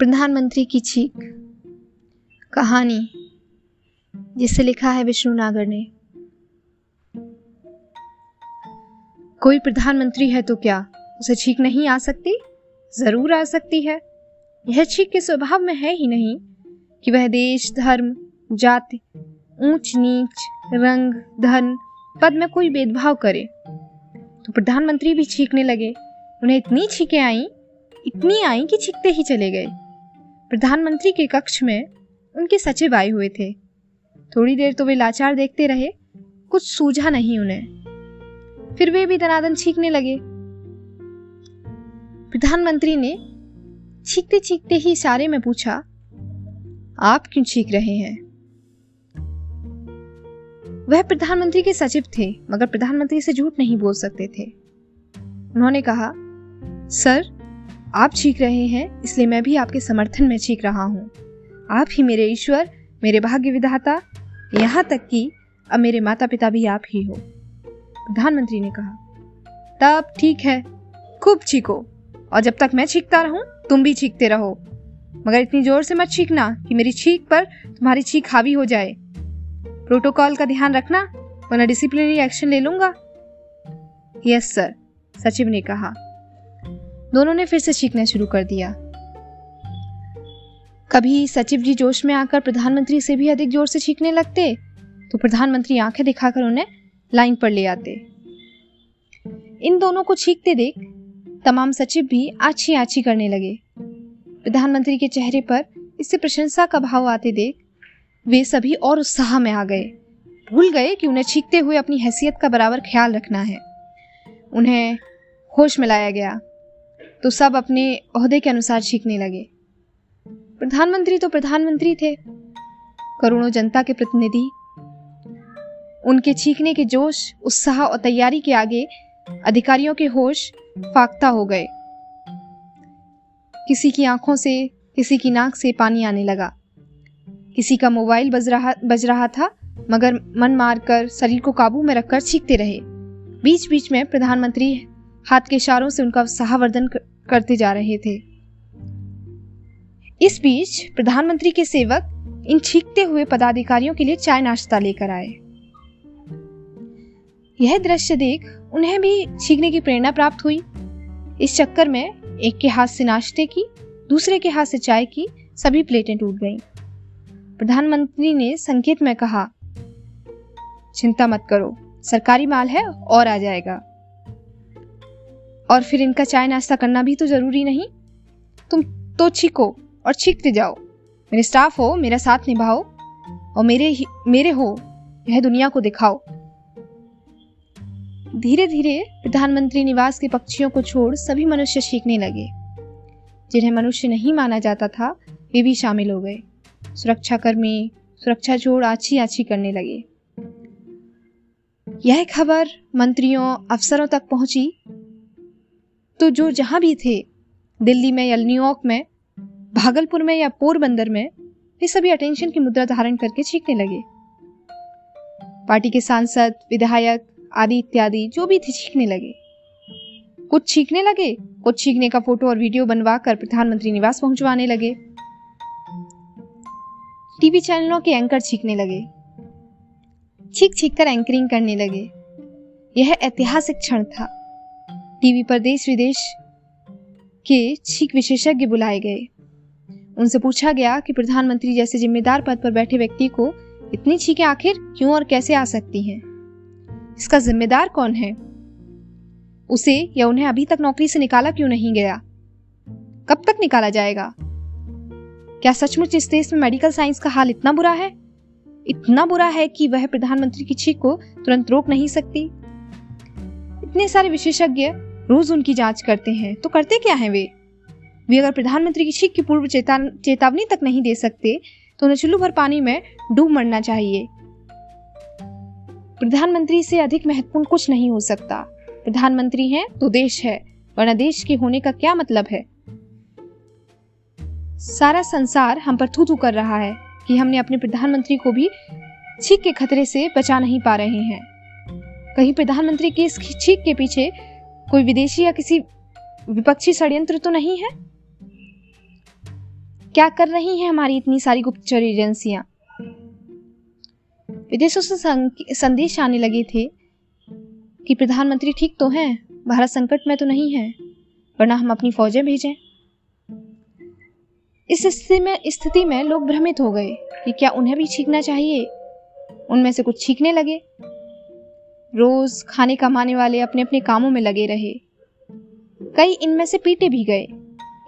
प्रधानमंत्री की छीक कहानी, जिसे लिखा है विष्णु नागर ने। कोई प्रधानमंत्री है तो क्या उसे छीक नहीं आ सकती? ज़रूर आ सकती है। यह छीक के स्वभाव में है ही नहीं कि वह देश, धर्म, जाति, ऊंच, नीच, रंग, धन, पद में कोई भेदभाव करे। तो प्रधानमंत्री भी छींकने लगे। उन्हें इतनी छींके आई, इतनी आई कि छींकते ही चले गए। प्रधानमंत्री के कक्ष में उनके सचिव आए हुए थे। थोड़ी देर तो वे लाचार देखते रहे, कुछ सूझा नहीं उन्हें। फिर वे भी दनादन छींकने लगे। प्रधानमंत्री ने छींकते छींकते ही इशारे में पूछा, आप क्यों छींक रहे हैं? वह प्रधानमंत्री के सचिव थे, मगर प्रधानमंत्री से झूठ नहीं बोल सकते थे। उन्होंने कहा, सर आप छींक रहे हैं, इसलिए मैं भी आपके समर्थन में छींक रहा हूँ। आप ही मेरे ईश्वर, मेरे भाग्य विधाता, यहाँ तक कि अब मेरे माता पिता भी आप ही हो। प्रधानमंत्री ने कहा, तब ठीक है, खूब छीको, और जब तक मैं छींकता रहूँ, तुम भी छींकते रहो। मगर इतनी ज़ोर से मत छींकना कि मेरी छींक पर तुम्हारी छींक हावी हो जाए। प्रोटोकॉल का ध्यान रखना, वरना डिसिप्लिनरी एक्शन ले लूँगा। यस सर सचिव ने कहा। दोनों ने फिर से छींकना शुरू कर दिया। कभी सचिव जी जोश में आकर प्रधानमंत्री से भी अधिक ज़ोर से छींकने लगते तो प्रधानमंत्री आँखें दिखाकर उन्हें लाइन पर ले आते। इन दोनों को छींकते देख तमाम सचिव भी आछी आछी करने लगे। प्रधानमंत्री के चेहरे पर इससे प्रशंसा का भाव आते देख वे सभी और उत्साह में आ गए। भूल गए कि उन्हें छींकते हुए अपनी हैसियत का बराबर ख्याल रखना है। उन्हें होश में लाया गया। तो सब अपने अहदे के अनुसार छींकने लगे। प्रधानमंत्री तो प्रधानमंत्री थे। करोड़ों जनता के प्रतिनिधि। उनके छींकने के जोश, उत्साह और तैयारी के आगे अधिकारियों के होश फाकता हो गए। किसी की आँखों से, किसी की नाक से पानी आने लगा। किसी का मोबाइल बज रहा बज रहा था, मगर मन मारकर, शरीर को काबू में रखकर छींकते रहे। बीच बीच में प्रधानमंत्री हाथ के इशारों से उनका उत्साहवर्धन करते जा रहे थे। इस बीच प्रधानमंत्री के सेवक इन छींकते हुए पदाधिकारियों के लिए चाय नाश्ता लेकर आए। यह दृश्य देख उन्हें भी छींकने की प्रेरणा प्राप्त हुई। इस चक्कर में एक के हाथ से नाश्ते की, दूसरे के हाथ से चाय की सभी प्लेटें टूट गईं। प्रधानमंत्री ने संकेत में कहा, चिंता मत करो, सरकारी माल है और आ जाएगा। और फिर इनका चाय नाश्ता करना भी तो ज़रूरी नहीं। तुम तो छीको और छीकते जाओ। मेरे स्टाफ हो मेरा साथ निभाओ और मेरे ही, मेरे हो यह दुनिया को दिखाओ। धीरे धीरे प्रधानमंत्री निवास के पक्षियों को छोड़ सभी मनुष्य छींकने लगे। जिन्हें मनुष्य नहीं माना जाता था वे भी शामिल हो गए। सुरक्षाकर्मी सुरक्षा जोड़ आछी आछी करने लगे। यह खबर मंत्रियों अफसरों तक पहुँची तो जो जहाँ भी थे, दिल्ली में या न्यूयॉर्क में, भागलपुर में या पोरबंदर में वे सभी अटेंशन की मुद्रा धारण करके छींकने लगे। पार्टी के सांसद, विधायक, आदि इत्यादि, जो भी थे, छींकने लगे। कुछ छींकने लगे, कुछ छींकने का फ़ोटो और वीडियो बनवा कर प्रधानमंत्री निवास पहुंचवाने लगे। टीवी चैनलों के एंकर छींकने लगे। छींक छींक कर एंकरिंग करने लगे। यह ऐतिहासिक क्षण था। टीवी पर देश विदेश के छीक विशेषज्ञ बुलाए गए। उनसे पूछा गया कि प्रधानमंत्री जैसे जिम्मेदार पद पर बैठे व्यक्ति को इतनी छींकें आखिर क्यों और कैसे आ सकती हैं? इसका जिम्मेदार कौन है? उसे या उन्हें अभी तक नौकरी से निकाला क्यों नहीं गया? कब तक निकाला जाएगा? क्या सचमुच इस देश में मेडिकल साइंस का हाल इतना बुरा है? इतना बुरा है कि वह प्रधानमंत्री की छीक को तुरंत रोक नहीं सकती। इतने सारे विशेषज्ञ रोज उनकी जाँच करते हैं तो करते क्या हैं वे? वे अगर प्रधानमंत्री की छीक की पूर्व चेतावनी तक नहीं दे सकते तो उन्हें चुल्लू भर पानी में डूब मरना चाहिए। प्रधानमंत्री से अधिक महत्वपूर्ण कुछ नहीं हो सकता। प्रधानमंत्री हैं तो देश है, वरना देश के होने का क्या मतलब है? सारा संसार हम पर थू थू कर रहा है कि हमने अपने प्रधानमंत्री को भी छीक के खतरे से बचा नहीं पा रहे हैं। कहीं प्रधानमंत्री की इस छीक के पीछे कोई विदेशी या किसी विपक्षी षड्यंत्र तो नहीं है? क्या कर रही हैं हमारी इतनी सारी गुप्तचर एजेंसियाँ? विदेशों से संदेश आने लगे थे कि प्रधानमंत्री ठीक तो हैं, भारत संकट में तो नहीं है, वरना हम अपनी फौजें भेजें। इस स्थिति में स्थिति में लोग भ्रमित हो गए कि क्या उन्हें भी छींकना चाहिए? उनमें से कुछ छींकने लगे। रोज खाने कमाने वाले अपने अपने कामों में लगे रहे। कई इनमें से पीटे भी गए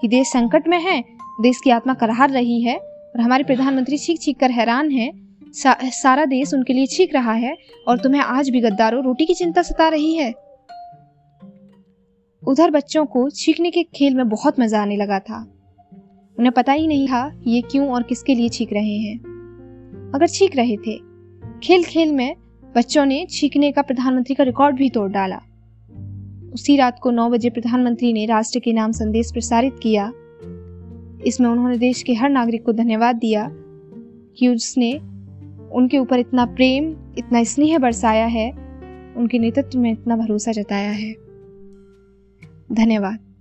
कि देश संकट में है देश की आत्मा करहार रही है और हमारे प्रधानमंत्री छीक छीक कर हैरान है। सा, सारा देश उनके लिए छीक रहा है और तुम्हें आज भी गद्दारों रोटी की चिंता सता रही है। उधर बच्चों को छींकने के खेल में बहुत मज़ा आने लगा था। उन्हें पता ही नहीं था ये क्यों और किसके लिए छींक रहे हैं। मगर छींक रहे थे खेल खेल में बच्चों ने छींकने का प्रधानमंत्री का रिकॉर्ड भी तोड़ डाला। उसी रात को नौ बजे प्रधानमंत्री ने राष्ट्र के नाम संदेश प्रसारित किया। इसमें उन्होंने देश के हर नागरिक को धन्यवाद दिया कि उसने उनके ऊपर इतना प्रेम, इतना स्नेह बरसाया है, उनके नेतृत्व में इतना भरोसा जताया है। धन्यवाद।